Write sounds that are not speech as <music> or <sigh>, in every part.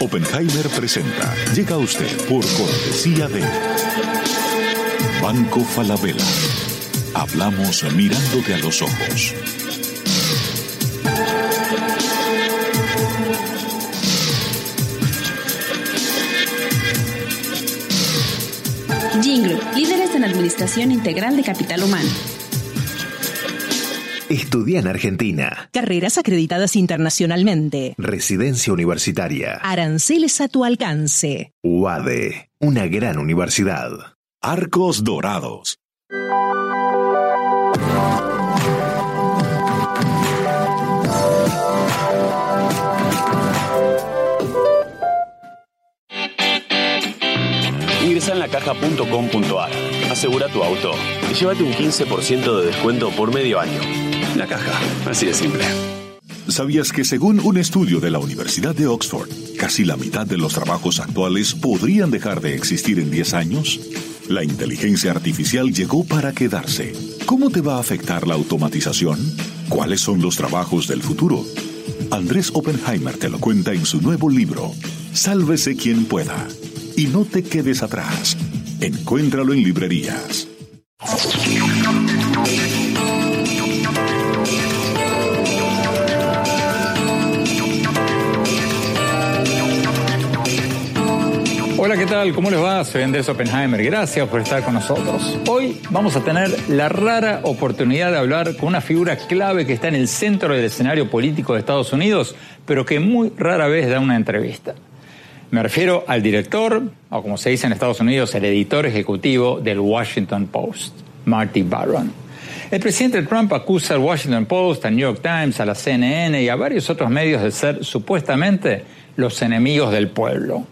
Oppenheimer presenta. Llega a usted por cortesía de Banco Falabella. Hablamos mirándote a los ojos. Jingle, líderes en administración integral de capital humano. Estudia en Argentina. Carreras acreditadas internacionalmente. Residencia universitaria. Aranceles a tu alcance. UADE, una gran universidad. Arcos Dorados. Ingresa en lacaja.com.ar, asegura tu auto y llévate un 15% de descuento por medio año. La caja, así de simple. ¿Sabías que según un estudio de la Universidad de Oxford, casi la mitad de los trabajos actuales podrían dejar de existir en 10 años? La inteligencia artificial llegó para quedarse. ¿Cómo te va a afectar la automatización? ¿Cuáles son los trabajos del futuro? Andrés Oppenheimer te lo cuenta en su nuevo libro, Sálvese quien pueda. Y no te quedes atrás. Encuéntralo en librerías. ¿Cómo les va? Soy Andrés Oppenheimer. Gracias por estar con nosotros. Hoy vamos a tener la rara oportunidad de hablar con una figura clave que está en el centro del escenario político de Estados Unidos, pero que muy rara vez da una entrevista. Me refiero al director, o como se dice en Estados Unidos, el editor ejecutivo del Washington Post, Marty Baron. El presidente Trump acusa al Washington Post, al New York Times, a la CNN y a varios otros medios de ser supuestamente los enemigos del pueblo.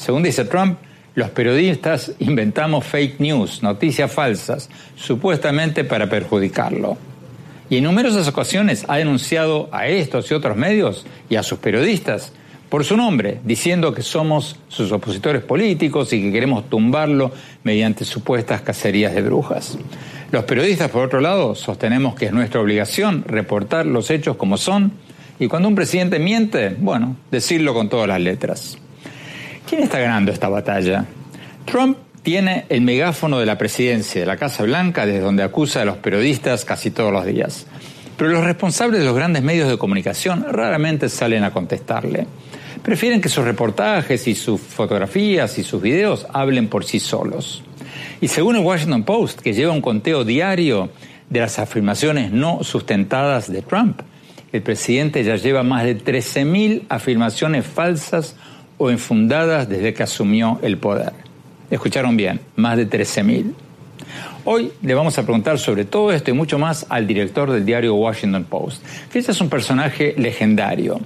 Según dice Trump, los periodistas inventamos fake news, noticias falsas, supuestamente para perjudicarlo. Y en numerosas ocasiones ha denunciado a estos y otros medios y a sus periodistas por su nombre, diciendo que somos sus opositores políticos y que queremos tumbarlo mediante supuestas cacerías de brujas. Los periodistas, por otro lado, sostenemos que es nuestra obligación reportar los hechos como son y cuando un presidente miente, bueno, decirlo con todas las letras. ¿Quién está ganando esta batalla? Trump tiene el megáfono de la presidencia de la Casa Blanca desde donde acusa a los periodistas casi todos los días. Pero los responsables de los grandes medios de comunicación raramente salen a contestarle. Prefieren que sus reportajes y sus fotografías y sus videos hablen por sí solos. Y según el Washington Post, que lleva un conteo diario de las afirmaciones no sustentadas de Trump, el presidente ya lleva más de 13.000 afirmaciones falsas o infundadas desde que asumió el poder. Escucharon bien, más de 13.000. Hoy le vamos a preguntar sobre todo esto y mucho más al director del diario Washington Post, que este es un personaje legendario.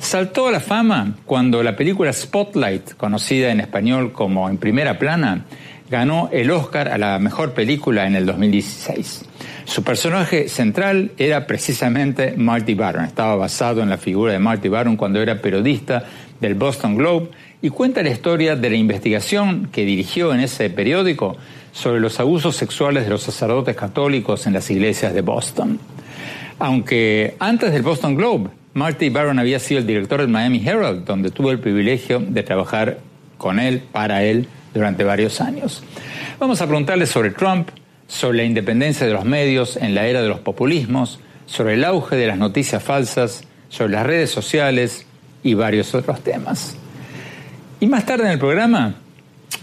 Saltó a la fama cuando la película Spotlight, conocida en español como En Primera Plana, ganó el Oscar a la mejor película en el 2016. Su personaje central era precisamente Marty Baron. Estaba basado en la figura de Marty Baron cuando era periodista del Boston Globe y cuenta la historia de la investigación que dirigió en ese periódico sobre los abusos sexuales de los sacerdotes católicos en las iglesias de Boston. Aunque antes del Boston Globe, Marty Baron había sido el director del Miami Herald, donde tuve el privilegio de trabajar con él, para él, durante varios años. Vamos a preguntarle sobre Trump, sobre la independencia de los medios en la era de los populismos, sobre el auge de las noticias falsas, sobre las redes sociales y varios otros temas. Y más tarde en el programa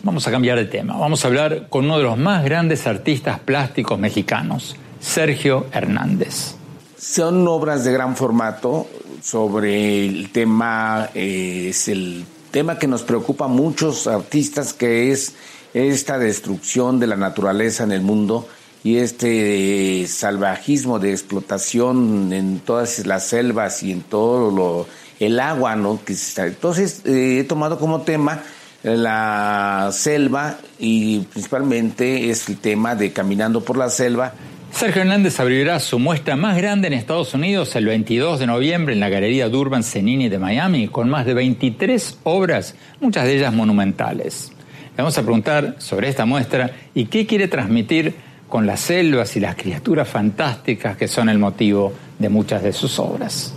vamos a cambiar de tema. Vamos a hablar con uno de los más grandes artistas plásticos mexicanos, Sergio Hernández. Son obras de gran formato sobre el tema, eh, es el tema que nos preocupa a muchos artistas, que es esta destrucción de la naturaleza en el mundo y este salvajismo de explotación en todas las selvas y en todo lo, el agua, ¿no? Entonces eh, he tomado como tema la selva y principalmente es el tema de caminando por la selva. Sergio Hernández abrirá su muestra más grande en Estados Unidos el 22 de noviembre en la Galería Durban Cenini de Miami, con más de 23 obras, muchas de ellas monumentales. Le vamos a preguntar sobre esta muestra y qué quiere transmitir con las selvas y las criaturas fantásticas que son el motivo de muchas de sus obras.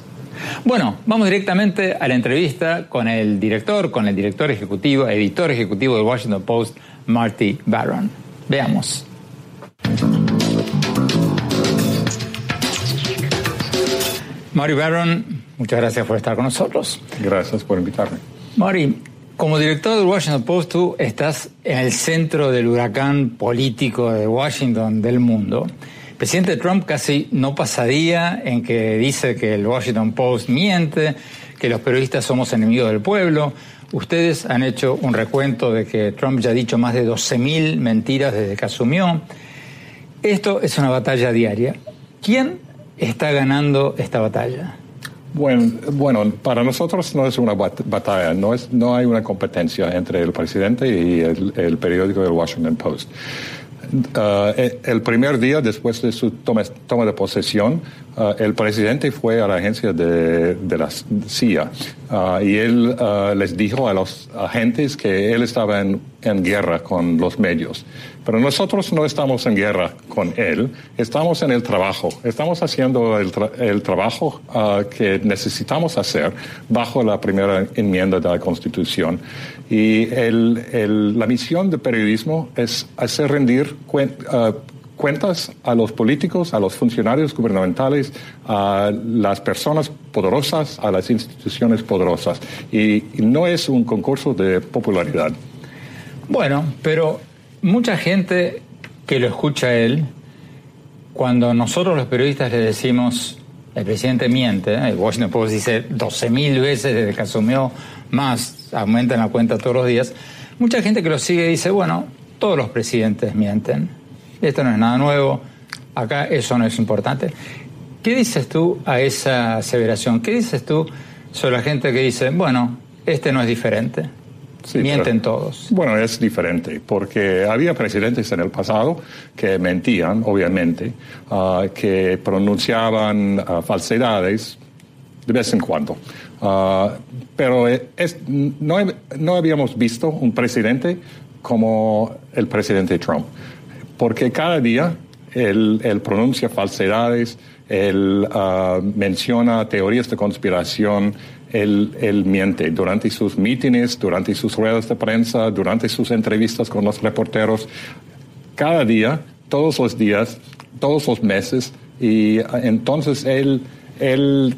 Bueno, vamos directamente a la entrevista con el director, con el director ejecutivo, editor ejecutivo del Washington Post, Marty Barron. Veamos. Marty Barron, muchas gracias por estar con nosotros. Gracias por invitarme. Marty, como director del Washington Post, tú estás en el centro del huracán político de Washington, del mundo. Presidente Trump casi no pasaría en que dice que el Washington Post miente, que los periodistas somos enemigos del pueblo. Ustedes han hecho un recuento de que Trump ya ha dicho más de 12.000 mentiras desde que asumió. Esto es una batalla diaria. ¿Quién está ganando esta batalla? Bueno, bueno, para nosotros no es una batalla, no, es, no hay una competencia entre el presidente y el, el periódico del Washington Post. Uh, el primer día después de su toma, toma de posesión, uh, el presidente fue a la agencia de, la CIA y él les dijo a los agentes que él estaba en guerra con los medios. Pero nosotros no estamos en guerra con él, estamos en el trabajo, estamos haciendo el, tra el trabajo uh, que necesitamos hacer bajo la primera enmienda de la Constitución. Y el, el, la misión de periodismo es hacer rendir uh, cuentas a los políticos, a los funcionarios gubernamentales, a las personas poderosas, a las instituciones poderosas. Y no es un concurso de popularidad. Bueno, pero mucha gente que lo escucha a él, cuando nosotros los periodistas le decimos, el presidente miente, ¿eh? el Washington Post dice 12.000 veces desde que asumió más, aumentan la cuenta todos los días, mucha gente que lo sigue dice, bueno, todos los presidentes mienten, esto no es nada nuevo, acá eso no es importante. ¿Qué dices tú a esa aseveración? ¿Qué dices tú sobre la gente que dice, bueno, este no es diferente? Sí, Mienten pero, todos. Bueno, es diferente, porque había presidentes en el pasado que mentían, obviamente, uh, que pronunciaban uh, falsedades de vez en cuando. Uh, pero es, no, no habíamos visto un presidente como el presidente Trump, porque cada día él, él pronuncia falsedades, él menciona teorías de conspiración, él, miente durante sus mítines, durante sus ruedas de prensa, durante sus entrevistas con los reporteros, cada día, todos los días, todos los meses, y entonces él, él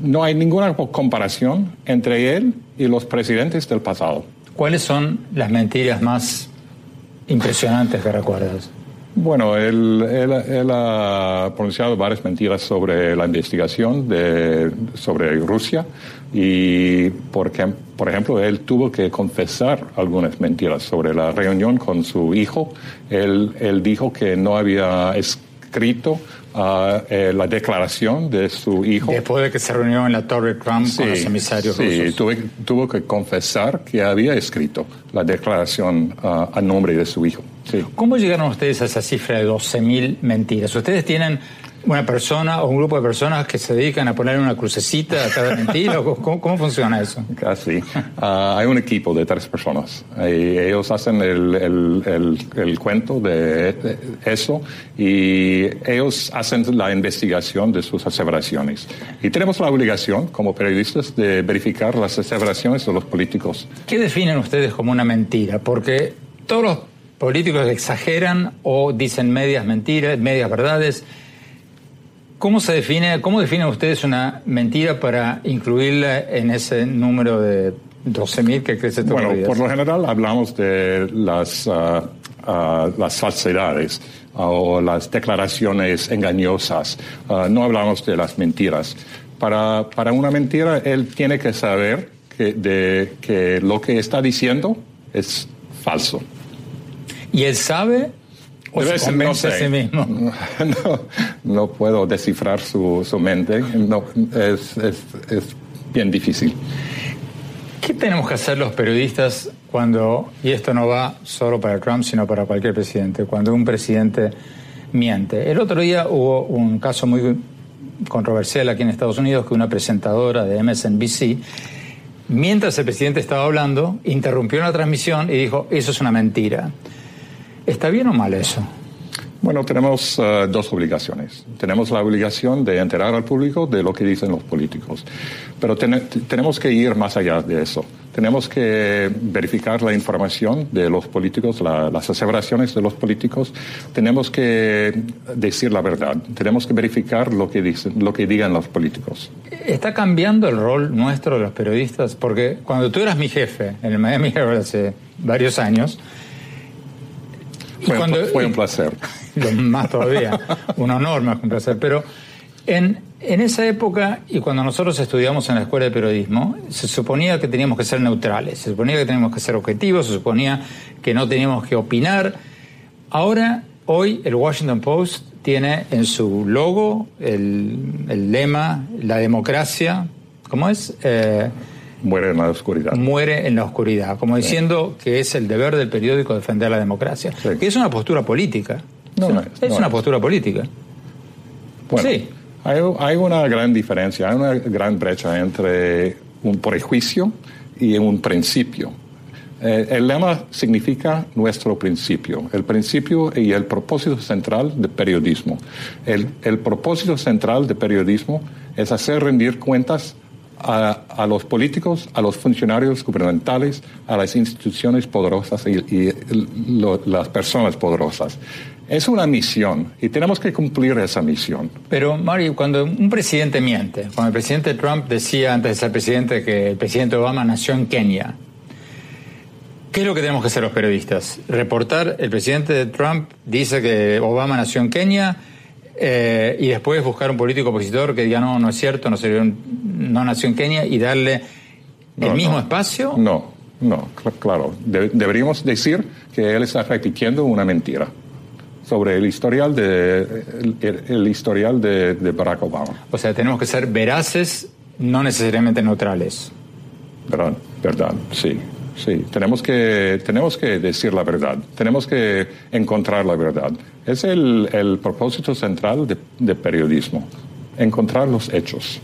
no hay ninguna comparación entre él y los presidentes del pasado. ¿Cuáles son las mentiras más impresionantes que recuerdas? Bueno, él, él, él, ha pronunciado varias mentiras sobre la investigación de, sobre Rusia y, porque, por ejemplo, él tuvo que confesar algunas mentiras sobre la reunión con su hijo. Él, él dijo que no había escrito Uh, eh, la declaración de su hijo. Después de que se reunió en la Torre Trump sí, con los emisarios sí, rusos. Tuve, tuvo que confesar que había escrito la declaración uh, a nombre de su hijo. Sí. ¿Cómo llegaron ustedes a esa cifra de 12.000 mentiras? ¿Ustedes tienen una persona o un grupo de personas que se dedican a poner una crucecita a cada mentira? ¿Cómo, ¿Cómo, funciona eso? Casi. Uh, hay un equipo de tres personas. Y ellos hacen el, el, el, el, cuento de eso y ellos hacen la investigación de sus aseveraciones. Y tenemos la obligación, como periodistas, de verificar las aseveraciones de los políticos. ¿Qué definen ustedes como una mentira? Porque todos los políticos exageran o dicen medias mentiras, medias verdades. ¿Cómo se define, cómo definen ustedes una mentira para incluirla en ese número de 12.000 que crece todos bueno, los días? por lo general hablamos de las, uh, uh, las falsedades uh, o las declaraciones engañosas. no hablamos de las mentiras. Para, para una mentira, él tiene que saber que, de, que lo que está diciendo es falso. ¿Y él sabe o Debe se ser, no convence sé. a sí mismo? <laughs> No, no puedo descifrar su, su mente. No, es, es, es bien difícil. ¿Qué tenemos que hacer los periodistas cuando, y esto no va solo para Trump, sino para cualquier presidente, cuando un presidente miente? El otro día hubo un caso muy controversial aquí en Estados Unidos que una presentadora de MSNBC, mientras el presidente estaba hablando, interrumpió la transmisión y dijo, eso es una mentira. ¿Está bien o mal eso? Bueno, tenemos uh, dos obligaciones. Tenemos la obligación de enterar al público de lo que dicen los políticos, pero ten tenemos que ir más allá de eso. Tenemos que verificar la información de los políticos, la, las aseveraciones de los políticos. Tenemos que decir la verdad. Tenemos que verificar lo que, dicen, lo que digan los políticos. ¿Está cambiando el rol nuestro de los periodistas? Porque cuando tú eras mi jefe en el Miami Herald hace varios años, fue, cuando, un, fue un placer. <laughs> Más todavía, un honor más que un placer. Pero en, en esa época, y cuando nosotros estudiamos en la escuela de periodismo, se suponía que teníamos que ser neutrales, se suponía que teníamos que ser objetivos, se suponía que no teníamos que opinar. Ahora, hoy, el Washington Post tiene en su logo el, el lema, la democracia, ¿cómo es? Eh, muere en la oscuridad. Muere en la oscuridad, como diciendo sí. que es el deber del periódico defender la democracia. Sí. Que es una postura política. No, es, no es, es no una es. postura política. Bueno, sí. hay, hay, una gran diferencia, hay una gran brecha entre un prejuicio y un principio. Eh, el lema significa nuestro principio, el principio y el propósito central de periodismo. El, el propósito central de periodismo es hacer rendir cuentas a, los políticos, a los funcionarios gubernamentales, a las instituciones poderosas y, y las personas poderosas. Es una misión y tenemos que cumplir esa misión. Pero, Mario, cuando un presidente miente, cuando el presidente Trump decía antes de ser presidente que el presidente Obama nació en Kenia, ¿qué es lo que tenemos que hacer los periodistas? Reportar, el presidente Trump dice que Obama nació en Kenia, eh, y después buscar un político opositor que diga no, no es cierto, no, no nació en Kenia y darle el no, mismo no. espacio? No, no, cl claro. De deberíamos decir que él está repitiendo una mentira sobre el historial de el, el historial de, de, Barack Obama. O sea, tenemos que ser veraces, no necesariamente neutrales. Verdad, verdad, sí. Sí, tenemos que, tenemos que decir la verdad, tenemos que encontrar la verdad. Es el, el propósito central de, de, periodismo, encontrar los hechos.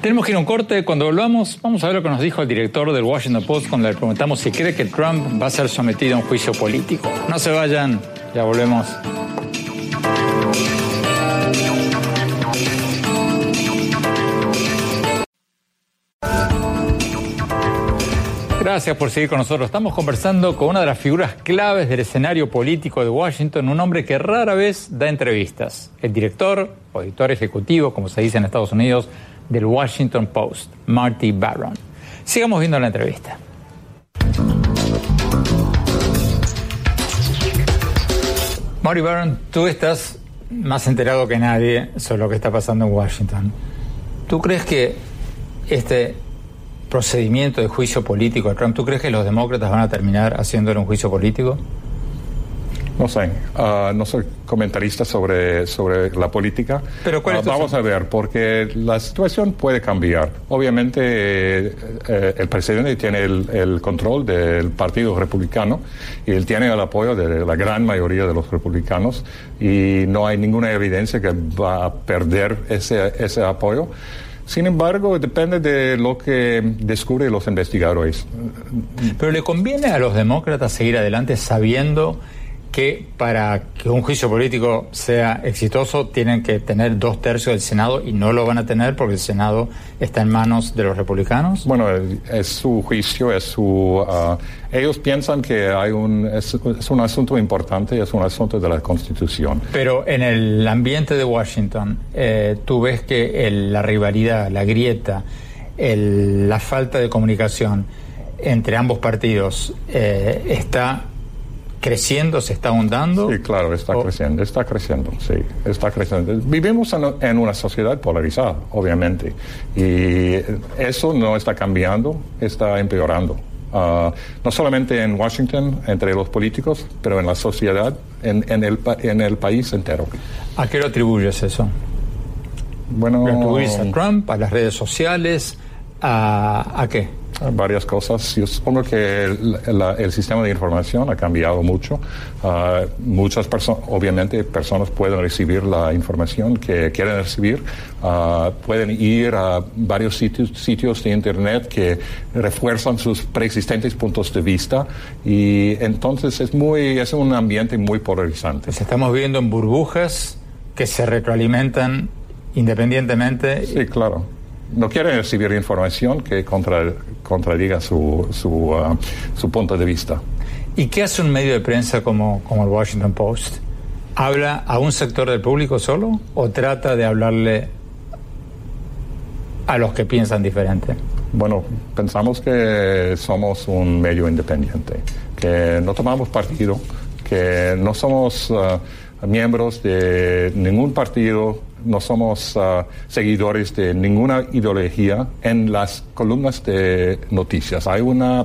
Tenemos que ir a un corte. Cuando volvamos, vamos a ver lo que nos dijo el director del Washington Post cuando le preguntamos si cree que Trump va a ser sometido a un juicio político. No se vayan, ya volvemos. Gracias por seguir con nosotros. Estamos conversando con una de las figuras claves del escenario político de Washington, un hombre que rara vez da entrevistas. El director o editor ejecutivo, como se dice en Estados Unidos, del Washington Post, Marty Barron. Sigamos viendo la entrevista. Marty Barron, tú estás más enterado que nadie sobre lo que está pasando en Washington. ¿Tú crees que este procedimiento de juicio político de Trump, ¿tú crees que los demócratas van a terminar haciéndole un juicio político? No sé, uh, no soy comentarista sobre, sobre la política. Pero ¿cuál es uh, vamos a ver, porque la situación puede cambiar. Obviamente eh, eh, el presidente tiene el, el, control del Partido Republicano y él tiene el apoyo de la gran mayoría de los republicanos y no hay ninguna evidencia que va a perder ese, ese apoyo. Sin embargo, depende de lo que descubren los investigadores. Pero le conviene a los demócratas seguir adelante sabiendo que para que un juicio político sea exitoso tienen que tener dos tercios del Senado y no lo van a tener porque el Senado está en manos de los republicanos? Bueno, es su juicio, es su... Uh, ellos piensan que hay un, es, es, un asunto importante, es un asunto de la Constitución. Pero en el ambiente de Washington, eh, tú ves que el, la rivalidad, la grieta, el, la falta de comunicación entre ambos partidos eh, está creciendo, se está ahondando? Sí, claro, está o... creciendo, está creciendo, sí, está creciendo. Vivimos en, en, una sociedad polarizada, obviamente, y eso no está cambiando, está empeorando. Uh, no solamente en Washington, entre los políticos, pero en la sociedad, en, en, el, en el país entero. ¿A qué lo atribuyes eso? Bueno, ¿Lo atribuyes a Trump, a las redes sociales, a, a qué? Varias cosas. Yo supongo que el, sistema de información ha cambiado mucho. Uh, muchas personas, obviamente, personas pueden recibir la información que quieren recibir. Uh, pueden ir a varios sitios, sitios de Internet que refuerzan sus preexistentes puntos de vista y entonces es, muy, es un ambiente muy polarizante. Pues estamos viviendo en burbujas que se retroalimentan independientemente. Sí, claro no quieren recibir información que contra, contradiga su, su, uh, su, punto de vista. ¿Y qué hace un medio de prensa como, como el Washington Post? ¿Habla a un sector del público solo o trata de hablarle a los que piensan diferente? Bueno, pensamos que somos un medio independiente, que no tomamos partido, que no somos uh, miembros de ningún partido, no somos uh, seguidores de ninguna ideología en las columnas de noticias. Hay una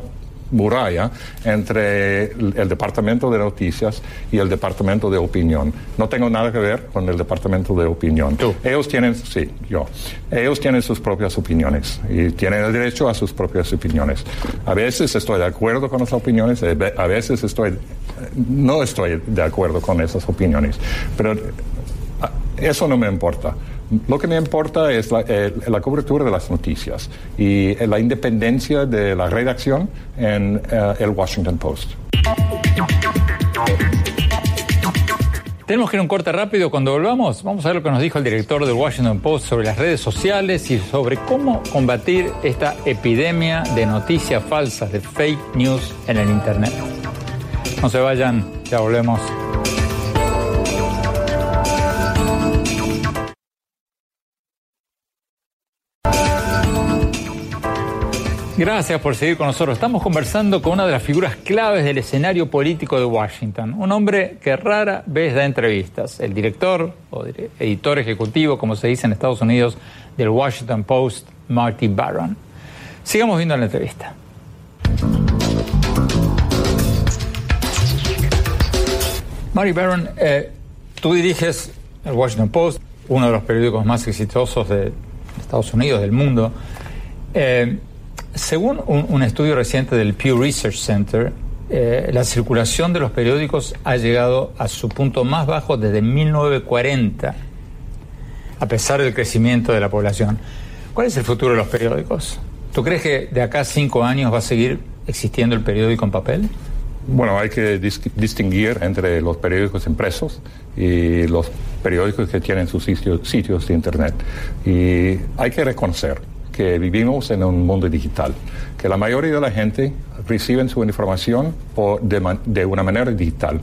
muralla entre el, departamento de noticias y el departamento de opinión. No tengo nada que ver con el departamento de opinión. ¿Tú? Ellos tienen, sí, yo. Ellos tienen sus propias opiniones y tienen el derecho a sus propias opiniones. A veces estoy de acuerdo con las opiniones, a veces estoy, no estoy de acuerdo con esas opiniones, pero eso no me importa. Lo que me importa es la, eh, cobertura de las noticias y eh, la independencia de la redacción en eh, el Washington Post. Tenemos que ir a un corte rápido. Cuando volvamos, vamos a ver lo que nos dijo el director del Washington Post sobre las redes sociales y sobre cómo combatir esta epidemia de noticias falsas, de fake news en el Internet. No se vayan, ya volvemos. Gracias por seguir con nosotros. Estamos conversando con una de las figuras claves del escenario político de Washington, un hombre que rara vez da entrevistas, el director o editor ejecutivo, como se dice en Estados Unidos, del Washington Post, Marty Barron. Sigamos viendo la entrevista. Marty Barron, eh, tú diriges el Washington Post, uno de los periódicos más exitosos de Estados Unidos, del mundo. Eh, según un, estudio reciente del Pew Research Center, eh, la circulación de los periódicos ha llegado a su punto más bajo desde 1940, a pesar del crecimiento de la población. ¿Cuál es el futuro de los periódicos? ¿Tú crees que de acá a cinco años va a seguir existiendo el periódico en papel? Bueno, hay que dis distinguir entre los periódicos impresos y los periódicos que tienen sus sitios, sitios de Internet. Y hay que reconocer que vivimos en un mundo digital, que la mayoría de la gente recibe su información de, una manera digital,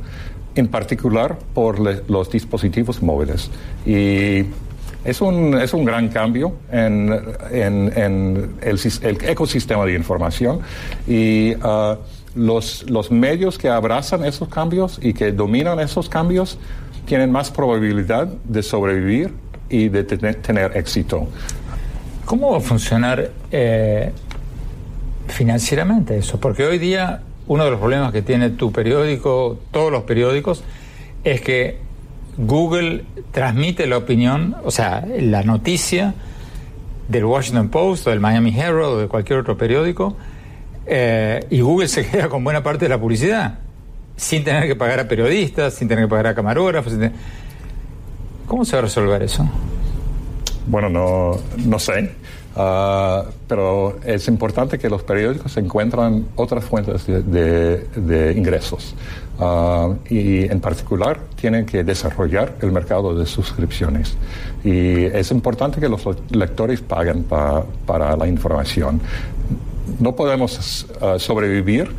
en particular por los dispositivos móviles. Y es un, es un gran cambio en, en, el, ecosistema de información y uh, los, los medios que abrazan esos cambios y que dominan esos cambios tienen más probabilidad de sobrevivir y de tener éxito. ¿Cómo va a funcionar eh, financieramente eso? Porque hoy día uno de los problemas que tiene tu periódico, todos los periódicos, es que Google transmite la opinión, o sea, la noticia del Washington Post o del Miami Herald o de cualquier otro periódico, eh, y Google se queda con buena parte de la publicidad, sin tener que pagar a periodistas, sin tener que pagar a camarógrafos. Tener... ¿Cómo se va a resolver eso? Bueno, no, no sé, uh, pero es importante que los periódicos encuentren otras fuentes de, de, ingresos uh, y en particular tienen que desarrollar el mercado de suscripciones y es importante que los lectores paguen pa, para la información. No podemos uh, sobrevivir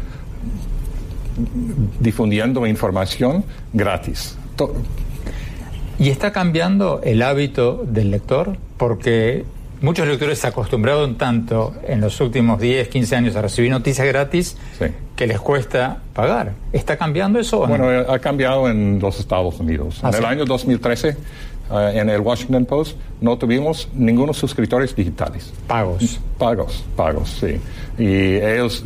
difundiendo información gratis. ¿Y está cambiando el hábito del lector? Porque muchos lectores se acostumbraron tanto en los últimos 10, 15 años a recibir noticias gratis sí. que les cuesta pagar. ¿Está cambiando eso o bueno, no? ha cambiado en los Estados Unidos. ¿Ah, en sí? el año 2013, uh, en el Washington Post, no tuvimos ningunos suscriptores digitales. Pagos. Pagos, pagos, sí. Y ellos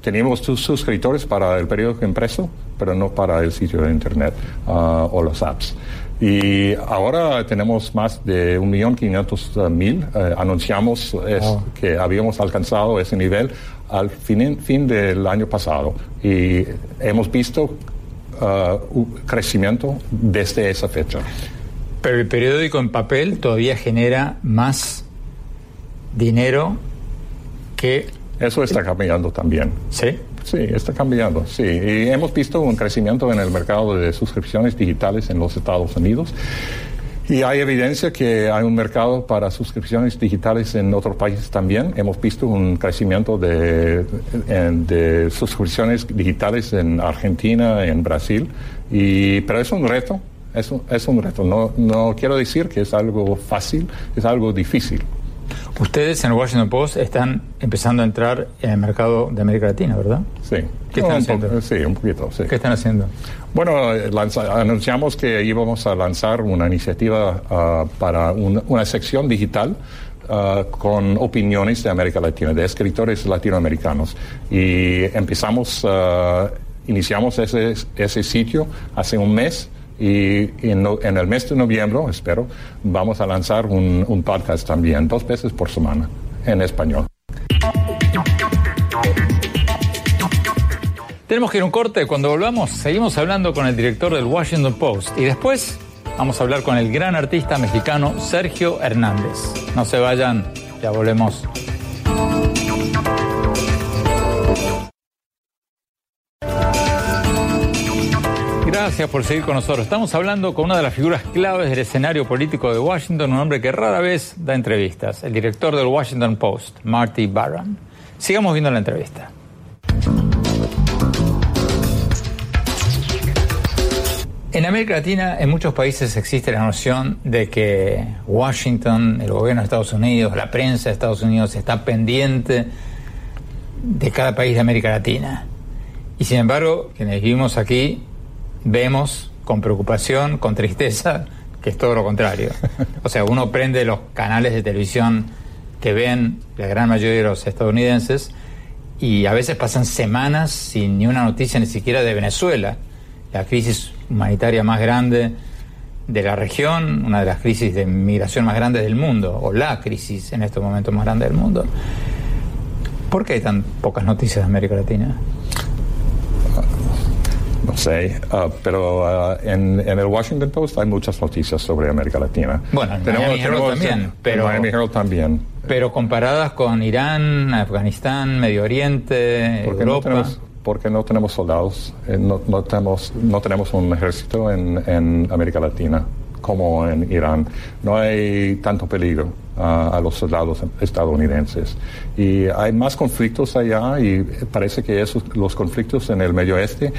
teníamos suscriptores para el periódico impreso, pero no para el sitio de Internet ah, o los apps. Y ahora tenemos más de 1.500.000. Eh, anunciamos que habíamos alcanzado ese nivel al fin, fin del año pasado. Y hemos visto un crecimiento desde esa fecha. Pero el periódico en papel todavía genera más dinero que... Eso está cambiando también. ¿Sí? Sí, está cambiando, sí. Y hemos visto un crecimiento en el mercado de suscripciones digitales en los Estados Unidos. Y hay evidencia que hay un mercado para suscripciones digitales en otros países también. Hemos visto un crecimiento de, de suscripciones digitales en Argentina, en Brasil. Y, pero es un reto, es un, es un reto. No, no quiero decir que es algo fácil, es algo difícil. Ustedes en el Washington Post están empezando a entrar en el mercado de América Latina, ¿verdad? Sí. ¿Qué están haciendo? sí, un poquito, sí. ¿Qué están haciendo? Bueno, anunciamos que íbamos a lanzar una iniciativa ah, para una sección digital ah, con opiniones de América Latina, de escritores latinoamericanos. Y empezamos, uh, iniciamos ese, ese sitio hace un mes y en, el mes de noviembre, espero, vamos a lanzar un, un podcast también, dos veces por semana, en español. Tenemos que ir a un corte. Cuando volvamos, seguimos hablando con el director del Washington Post. Y después vamos a hablar con el gran artista mexicano Sergio Hernández. No se vayan, ya volvemos. Gracias por seguir con nosotros. Estamos hablando con una de las figuras claves del escenario político de Washington, un hombre que rara vez da entrevistas, el director del Washington Post, Marty Barron. Sigamos viendo la entrevista. En América Latina, en muchos países existe la noción de que Washington, el gobierno de Estados Unidos, la prensa de Estados Unidos está pendiente de cada país de América Latina. Y sin embargo, quienes vivimos aquí vemos con preocupación, con tristeza, que es todo lo contrario. O sea, uno prende los canales de televisión que ven la gran mayoría de los estadounidenses y a veces pasan semanas sin ni una noticia ni siquiera de Venezuela, la crisis humanitaria más grande de la región, una de las crisis de migración más grandes del mundo, o la crisis en estos momentos más grande del mundo. ¿Por qué hay tan pocas noticias de América Latina? No sé, uh, pero uh, en, en, el Washington Post hay muchas noticias sobre América Latina. Bueno, en tenemos, Miami Herald también. Pero, Miami Herald también. Pero comparadas con Irán, Afganistán, Medio Oriente, porque Europa... No tenemos, porque no tenemos soldados, eh, no, no, tenemos, no tenemos un ejército en, en América Latina como en Irán. No hay tanto peligro uh, a los soldados estadounidenses. Y hay más conflictos allá y parece que esos, los conflictos en el Medio Oeste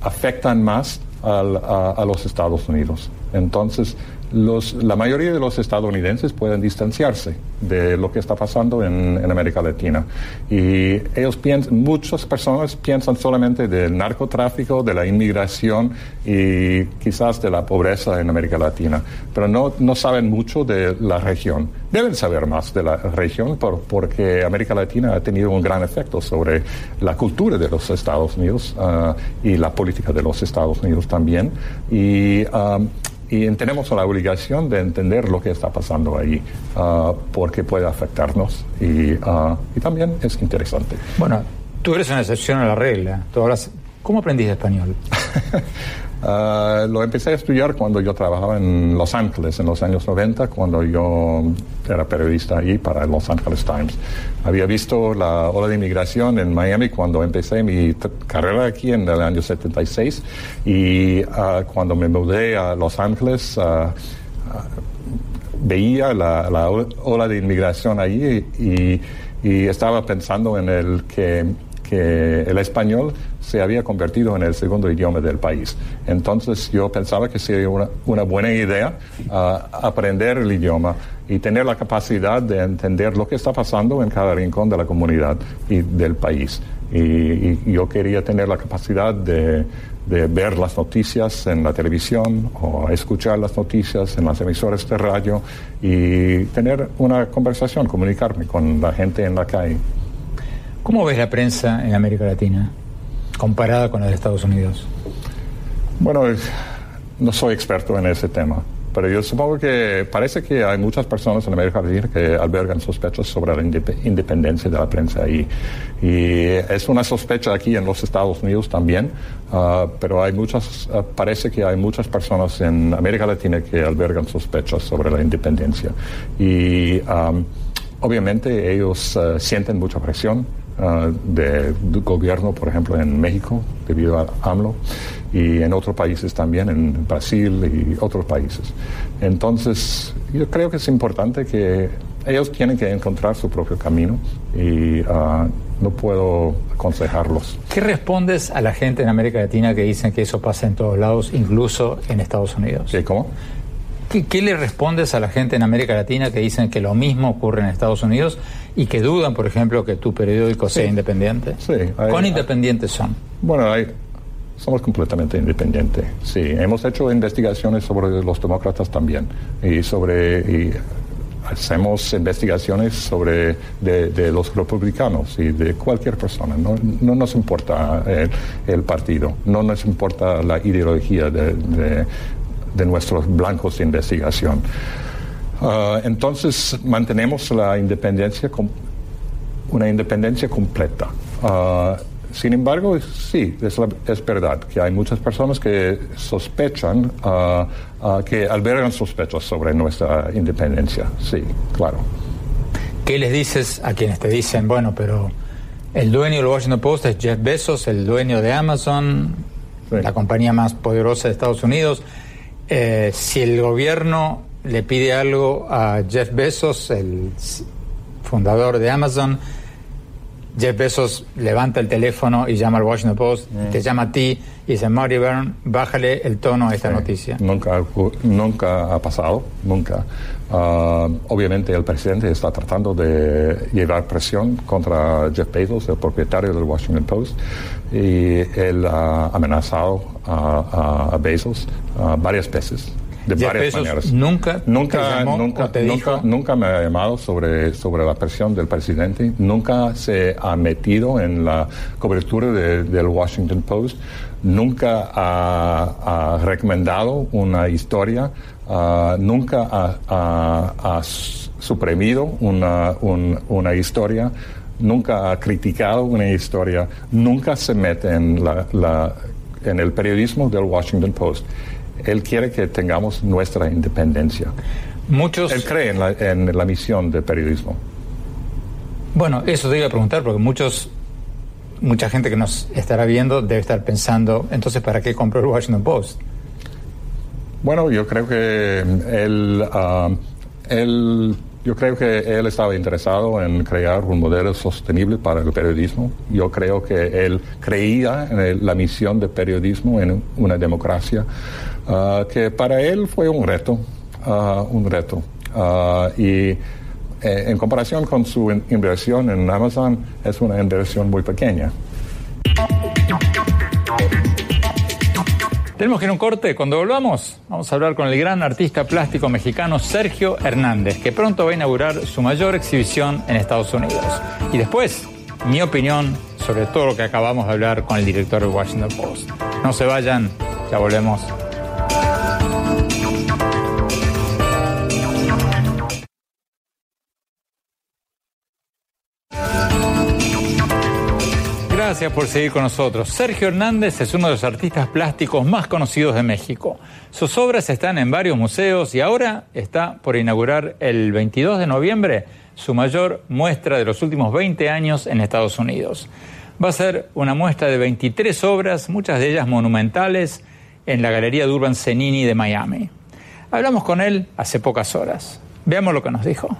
afectan más a, los Estados Unidos. Entonces, los, la mayoría de los estadounidenses pueden distanciarse de lo que está pasando en, América Latina. Y ellos piensan, muchas personas piensan solamente del narcotráfico, de la inmigración y quizás de la pobreza en América Latina, pero no, no saben mucho de la región. Deben saber más de la región por, porque América Latina ha tenido un gran efecto sobre la cultura de los Estados Unidos uh, y la política de los Estados Unidos también. Y um, y tenemos la obligación de entender lo que está pasando ahí, uh, porque puede afectarnos y, uh, y, también es interesante. Bueno, tú eres una excepción a la regla. ¿Tú hablas... ¿Cómo aprendiste español? Uh, <laughs> lo empecé a estudiar cuando yo trabajaba en Los Ángeles, en los años 90, cuando yo era periodista ahí para Los Angeles Times. Había visto la ola de inmigración en Miami cuando empecé mi carrera aquí en el año 76 y uh, cuando me mudé a Los Ángeles uh, veía la, la, ola de inmigración y, y estaba pensando en el que que el español se había convertido en el segundo idioma del país. Entonces yo pensaba que sería una, buena idea uh, aprender el idioma y tener la capacidad de entender lo que está pasando en cada rincón de la comunidad y del país. Y, y yo quería tener la capacidad de, de, ver las noticias en la televisión o escuchar las noticias en las emisoras de radio y tener una conversación, comunicarme con la gente en la calle. ¿Cómo ves la prensa en América Latina comparada con la de Estados Unidos? Bueno, no soy experto en ese tema, pero yo supongo que parece que hay muchas personas en América Latina que albergan sospechas sobre la independencia de la prensa y, y es una sospecha aquí en los Estados Unidos también, uh, pero hay muchas, uh, parece que hay muchas personas en América Latina que albergan sospechas sobre la independencia y um, obviamente ellos uh, sienten mucha presión del gobierno, por ejemplo, en México, debido a AMLO y en otros países también, en Brasil y otros países. Entonces, yo creo que es importante que ellos tienen que encontrar su propio camino y uh, no puedo aconsejarlos. ¿Qué respondes a la gente en América Latina que dicen que eso pasa en todos lados, incluso en Estados Unidos? ¿Qué, ¿Cómo? ¿Qué, ¿Qué, le respondes a la gente en América Latina que dicen que lo mismo ocurre en Estados Unidos y que dudan, por ejemplo, que tu periódico sea independiente? Sí. ¿Cuán independientes son? Bueno, hay, somos completamente independientes. Sí, hemos hecho investigaciones sobre los demócratas también y sobre y hacemos investigaciones sobre de, los republicanos y de cualquier persona. No, no nos importa el, el, partido, no nos importa la ideología de, de, de nuestros blancos de investigación. Uh, entonces mantenemos la independencia, una independencia completa. Uh, sin embargo, sí, es, la, es, verdad que hay muchas personas que sospechan, uh, uh, que albergan sospechas sobre nuestra independencia. Sí, claro. ¿Qué les dices a quienes te dicen, bueno, pero el dueño del Washington Post es Jeff Bezos, el dueño de Amazon, sí. la compañía más poderosa de Estados Unidos? Eh, si el gobierno le pide algo a Jeff Bezos, el fundador de Amazon, Jeff Bezos levanta el teléfono y llama al Washington Post, mm. te llama a ti y dice, Marty Byrne, bájale el tono a esta sí, noticia. Nunca, nunca ha pasado, nunca. Uh, obviamente el presidente está tratando de llevar presión contra Jeff Bezos, el propietario del Washington Post, y él ha amenazado a, a, Bezos uh, varias veces de Jeff varias Bezos maneras. Nunca, nunca, te llamó nunca, o te nunca, dijo? nunca me ha llamado sobre, sobre la presión del presidente, nunca se ha metido en la cobertura de, del Washington Post, nunca ha, ha recomendado una historia, uh, nunca ha, ha, ha suprimido una, un, una historia, nunca ha criticado una historia, nunca se mete en, la, la, en el periodismo del Washington Post. Él quiere que tengamos nuestra independencia. Muchos... Él cree en la, en la misión del periodismo. Bueno, eso te iba a preguntar, porque muchos, mucha gente que nos estará viendo debe estar pensando, entonces, ¿para qué compró el Washington Post? Bueno, yo creo que él, uh, él, yo creo que él estaba interesado en crear un modelo sostenible para el periodismo. Yo creo que él creía en la misión del periodismo en una democracia, uh, que para él fue un reto, uh, un reto. y eh, en comparación con su in inversión en Amazon, es una inversión muy pequeña. Tenemos que ir a un corte. Cuando volvamos, vamos a hablar con el gran artista plástico mexicano Sergio Hernández, que pronto va a inaugurar su mayor exhibición en Estados Unidos. Y después, mi opinión sobre todo lo que acabamos de hablar con el director del Washington Post. No se vayan, ya volvemos. Gracias por seguir con nosotros. Sergio Hernández es uno de los artistas plásticos más conocidos de México. Sus obras están en varios museos y ahora está por inaugurar el 22 de noviembre su mayor muestra de los últimos 20 años en Estados Unidos. Va a ser una muestra de 23 obras, muchas de ellas monumentales, en la Galería de Urban Cenini de Miami. Hablamos con él hace pocas horas. Veamos lo que nos dijo.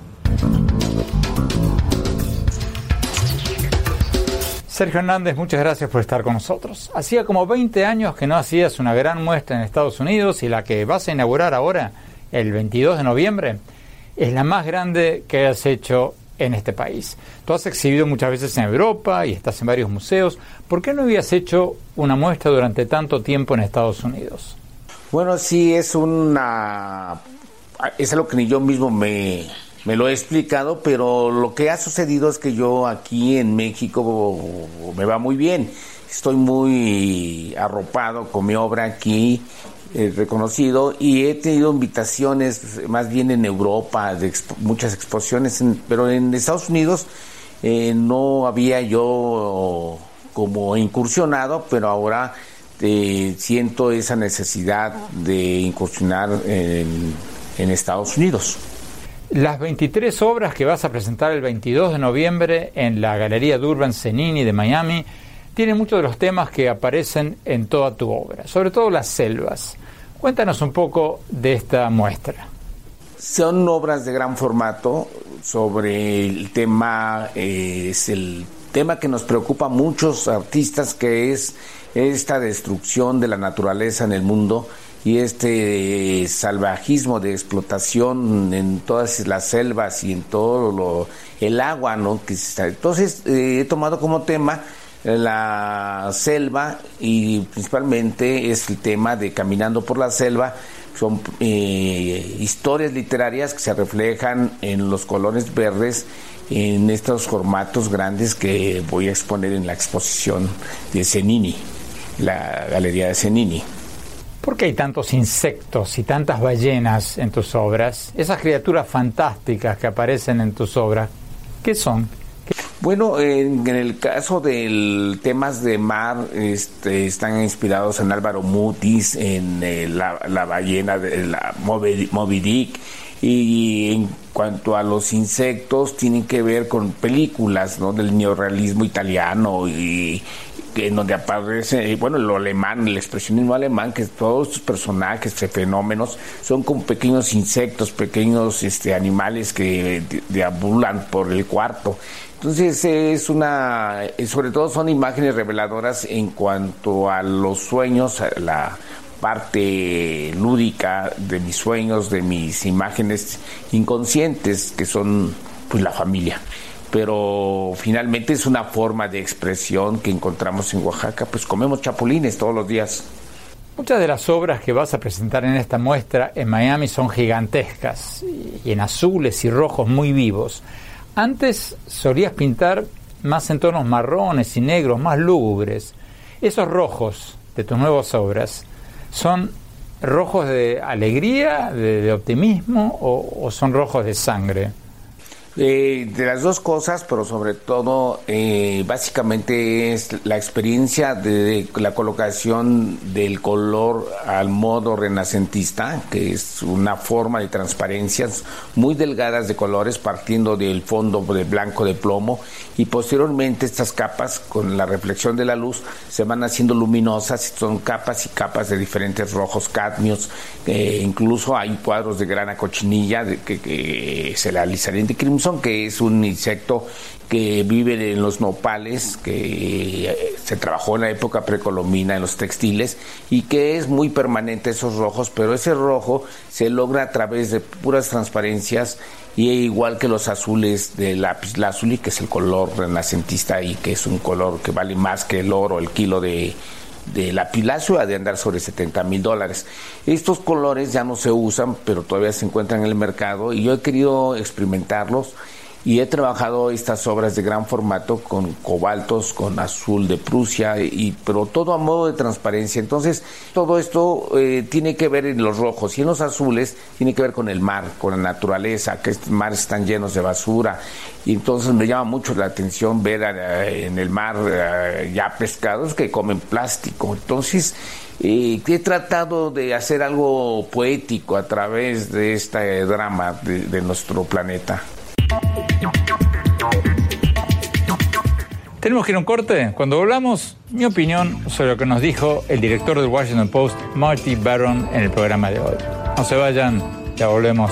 Sergio Hernández, muchas gracias por estar con nosotros. Hacía como 20 años que no hacías una gran muestra en Estados Unidos y la que vas a inaugurar ahora, el 22 de noviembre, es la más grande que has hecho en este país. Tú has exhibido muchas veces en Europa y estás en varios museos. ¿Por qué no habías hecho una muestra durante tanto tiempo en Estados Unidos? Bueno, sí, es una... Es algo que ni yo mismo me, me lo he explicado, pero lo que ha sucedido es que yo aquí en México me va muy bien. Estoy muy arropado con mi obra aquí, eh, reconocido, y he tenido invitaciones más bien en Europa, de muchas exposiciones, pero en Estados Unidos eh, no había yo como incursionado, pero ahora eh, siento esa necesidad de incursionar en, en Estados Unidos. Las 23 obras que vas a presentar el 22 de noviembre en la Galería Durban Cenini de Miami tienen muchos de los temas que aparecen en toda tu obra, sobre todo las selvas. Cuéntanos un poco de esta muestra. Son obras de gran formato sobre el tema, eh, es el tema que nos preocupa a muchos artistas, que es esta destrucción de la naturaleza en el mundo y este salvajismo de explotación en todas las selvas y en todo lo, el agua, ¿no? Que Entonces eh, he tomado como tema la selva y principalmente es el tema de caminando por la selva son eh, historias literarias que se reflejan en los colores verdes en estos formatos grandes que voy a exponer en la exposición de Cenini la Galería de Cenini. ¿Por qué hay tantos insectos y tantas ballenas en tus obras? Esas criaturas fantásticas que aparecen en tus obras, ¿qué son? Bueno, en, el caso de temas de mar, este, están inspirados en Álvaro Mutis, en eh, la, ballena de la Moby Dick, y en cuanto a los insectos, tienen que ver con películas ¿no? del neorrealismo italiano y, en donde aparece, bueno, lo alemán, el expresionismo alemán, que todos estos personajes, fenómenos, son como pequeños insectos, pequeños este, animales que deambulan por el cuarto. Entonces es una, sobre todo son imágenes reveladoras en cuanto a los sueños, la parte lúdica de mis sueños, de mis imágenes inconscientes, que son pues la familia pero finalmente es una forma de expresión que encontramos en Oaxaca, pues comemos chapulines todos los días. Muchas de las obras que vas a presentar en esta muestra en Miami son gigantescas y en azules y rojos muy vivos. Antes solías pintar más en tonos marrones y negros, más lúgubres. Esos rojos de tus nuevas obras son rojos de alegría, de, optimismo o son rojos de sangre. Eh, de las dos cosas, pero sobre todo, eh, básicamente es la experiencia de, la colocación del color al modo renacentista, que es una forma de transparencias muy delgadas de colores partiendo del fondo de blanco de plomo y posteriormente estas capas con la reflexión de la luz se van haciendo luminosas son capas y capas de diferentes rojos cadmios, eh, incluso hay cuadros de grana cochinilla de, que, se realizarían de crimson que es un insecto que vive en los nopales, que eh, se trabajó en la época precolombina en los textiles y que es muy permanente esos rojos, pero ese rojo se logra a través de puras transparencias y igual que los azules de lápiz lazuli, que es el color renacentista y que es un color que vale más que el oro, el kilo de, de la ha de andar sobre 70 mil dólares. Estos colores ya no se usan, pero todavía se encuentran en el mercado y yo he querido experimentarlos y he trabajado estas obras de gran formato con cobaltos, con azul de Prusia, y, pero todo a modo de transparencia. Entonces, todo esto eh, tiene que ver en los rojos y en los azules tiene que ver con el mar, con la naturaleza, que estos mares están llenos de basura. Y entonces me llama mucho la atención ver eh, en el mar eh, ya pescados que comen plástico. Entonces, he tratado de hacer algo poético a través de este drama de nuestro planeta. Tenemos que ir a un corte. Cuando hablamos, mi opinión sobre lo que nos dijo el director del Washington Post, Marty Baron, en el programa de hoy. No se vayan, ya volvemos.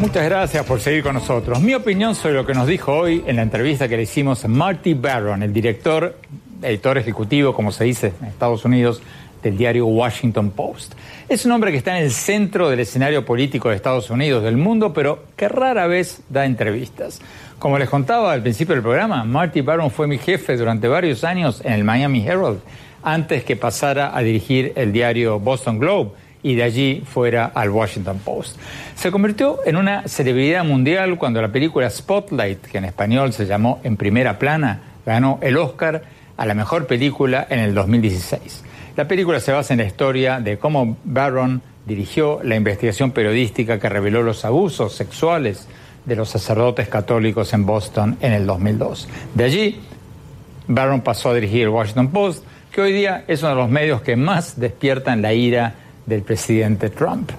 Muchas gracias por seguir con nosotros. Mi opinión sobre lo que nos dijo hoy en la entrevista que le hicimos a Marty Barron, el director, editor ejecutivo, como se dice en Estados Unidos, del diario Washington Post. Es un hombre que está en el centro del escenario político de Estados Unidos, del mundo, pero que rara vez da entrevistas. Como les contaba al principio del programa, Marty Baron fue mi jefe durante varios años en el Miami Herald. antes que pasara a dirigir el diario Boston Globe y de allí fuera al Washington Post. Se convirtió en una celebridad mundial cuando la película Spotlight, que en español se llamó En Primera Plana, ganó el Oscar a la mejor película en el 2016. La película se basa en la historia de cómo Barron dirigió la investigación periodística que reveló los abusos sexuales de los sacerdotes católicos en Boston en el 2002. De allí, Barron pasó a dirigir el Washington Post, que hoy día es uno de los medios que más despiertan la ira del presidente Trump.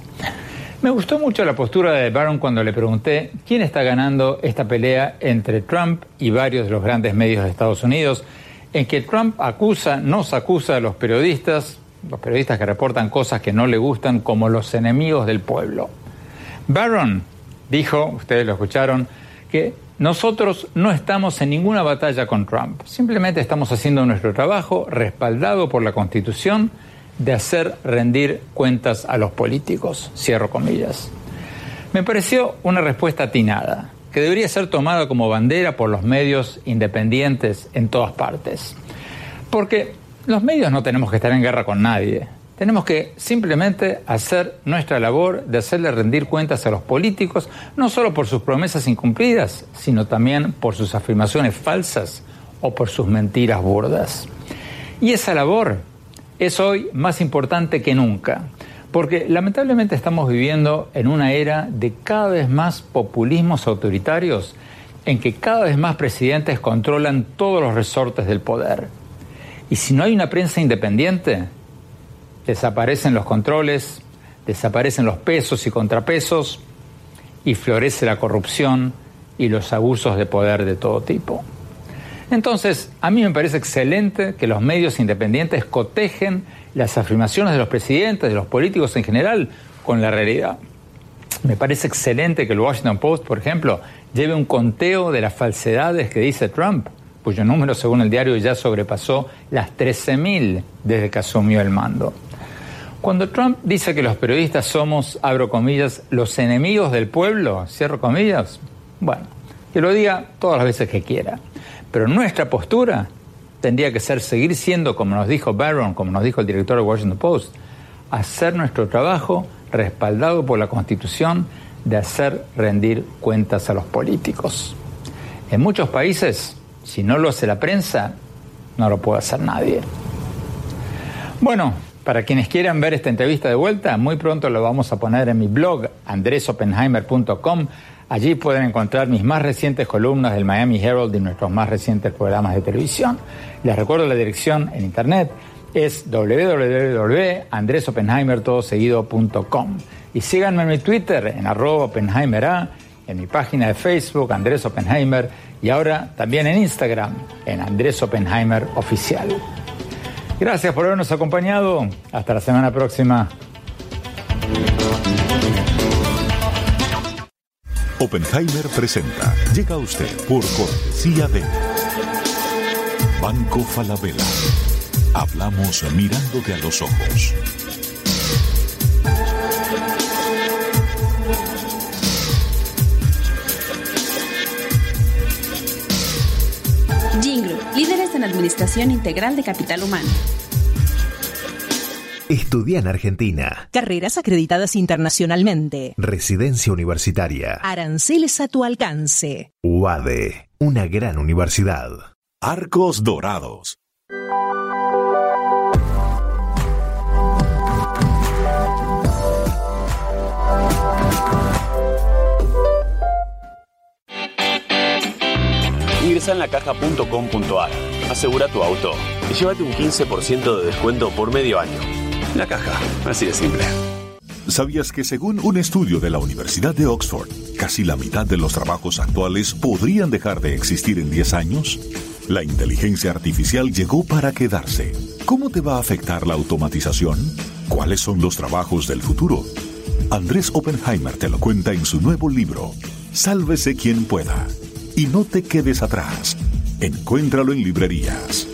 Me gustó mucho la postura de Barron cuando le pregunté quién está ganando esta pelea entre Trump y varios de los grandes medios de Estados Unidos, en que Trump acusa, nos acusa a los periodistas, los periodistas que reportan cosas que no le gustan, como los enemigos del pueblo. Barron dijo, ustedes lo escucharon, que nosotros no estamos en ninguna batalla con Trump, simplemente estamos haciendo nuestro trabajo respaldado por la Constitución de hacer rendir cuentas a los políticos, cierro comillas. Me pareció una respuesta atinada, que debería ser tomada como bandera por los medios independientes en todas partes. Porque los medios no tenemos que estar en guerra con nadie. Tenemos que simplemente hacer nuestra labor de hacerle rendir cuentas a los políticos, no solo por sus promesas incumplidas, sino también por sus afirmaciones falsas o por sus mentiras burdas. Y esa labor es hoy más importante que nunca, porque lamentablemente estamos viviendo en una era de cada vez más populismos autoritarios en que cada vez más presidentes controlan todos los resortes del poder. Y si no hay una prensa independiente, desaparecen los controles, desaparecen los pesos y contrapesos y florece la corrupción y los abusos de poder de todo tipo. Entonces, a mí me parece excelente que los medios independientes cotejen las afirmaciones de los presidentes, de los políticos en general, con la realidad. Me parece excelente que el Washington Post, por ejemplo, lleve un conteo de las falsedades que dice Trump, cuyo número, según el diario, ya sobrepasó las 13.000 desde que asumió el mando. Cuando Trump dice que los periodistas somos, abro comillas, los enemigos del pueblo, cierro comillas, bueno, que lo diga todas las veces que quiera. Pero nuestra postura tendría que ser seguir siendo, como nos dijo Barron, como nos dijo el director de Washington Post, hacer nuestro trabajo respaldado por la Constitución de hacer rendir cuentas a los políticos. En muchos países, si no lo hace la prensa, no lo puede hacer nadie. Bueno, para quienes quieran ver esta entrevista de vuelta, muy pronto lo vamos a poner en mi blog andresopenheimer.com Allí pueden encontrar mis más recientes columnas del Miami Herald y nuestros más recientes programas de televisión. Les recuerdo la dirección en internet es www.andresopenheimertodoseguido.com y síganme en mi Twitter en arroba Oppenheimer en mi página de Facebook Andrés Oppenheimer y ahora también en Instagram en Andrés Oppenheimer Oficial. Gracias por habernos acompañado. Hasta la semana próxima. Oppenheimer presenta. Llega usted por cortesía de Banco Falabella. Hablamos mirándote a los ojos. Jingle, líderes en administración integral de capital humano. Estudia en Argentina. Carreras acreditadas internacionalmente. Residencia universitaria. Aranceles a tu alcance. UADE, una gran universidad. Arcos Dorados. Ingresa en lacaja.com.ar, asegura tu auto y llévate un 15% de descuento por medio año. La caja, así de simple. ¿Sabías que según un estudio de la Universidad de Oxford, casi la mitad de los trabajos actuales podrían dejar de existir en 10 años? La inteligencia artificial llegó para quedarse. ¿Cómo te va a afectar la automatización? ¿Cuáles son los trabajos del futuro? Andrés Oppenheimer te lo cuenta en su nuevo libro, Sálvese quien pueda. Y no te quedes atrás. Encuéntralo en librerías.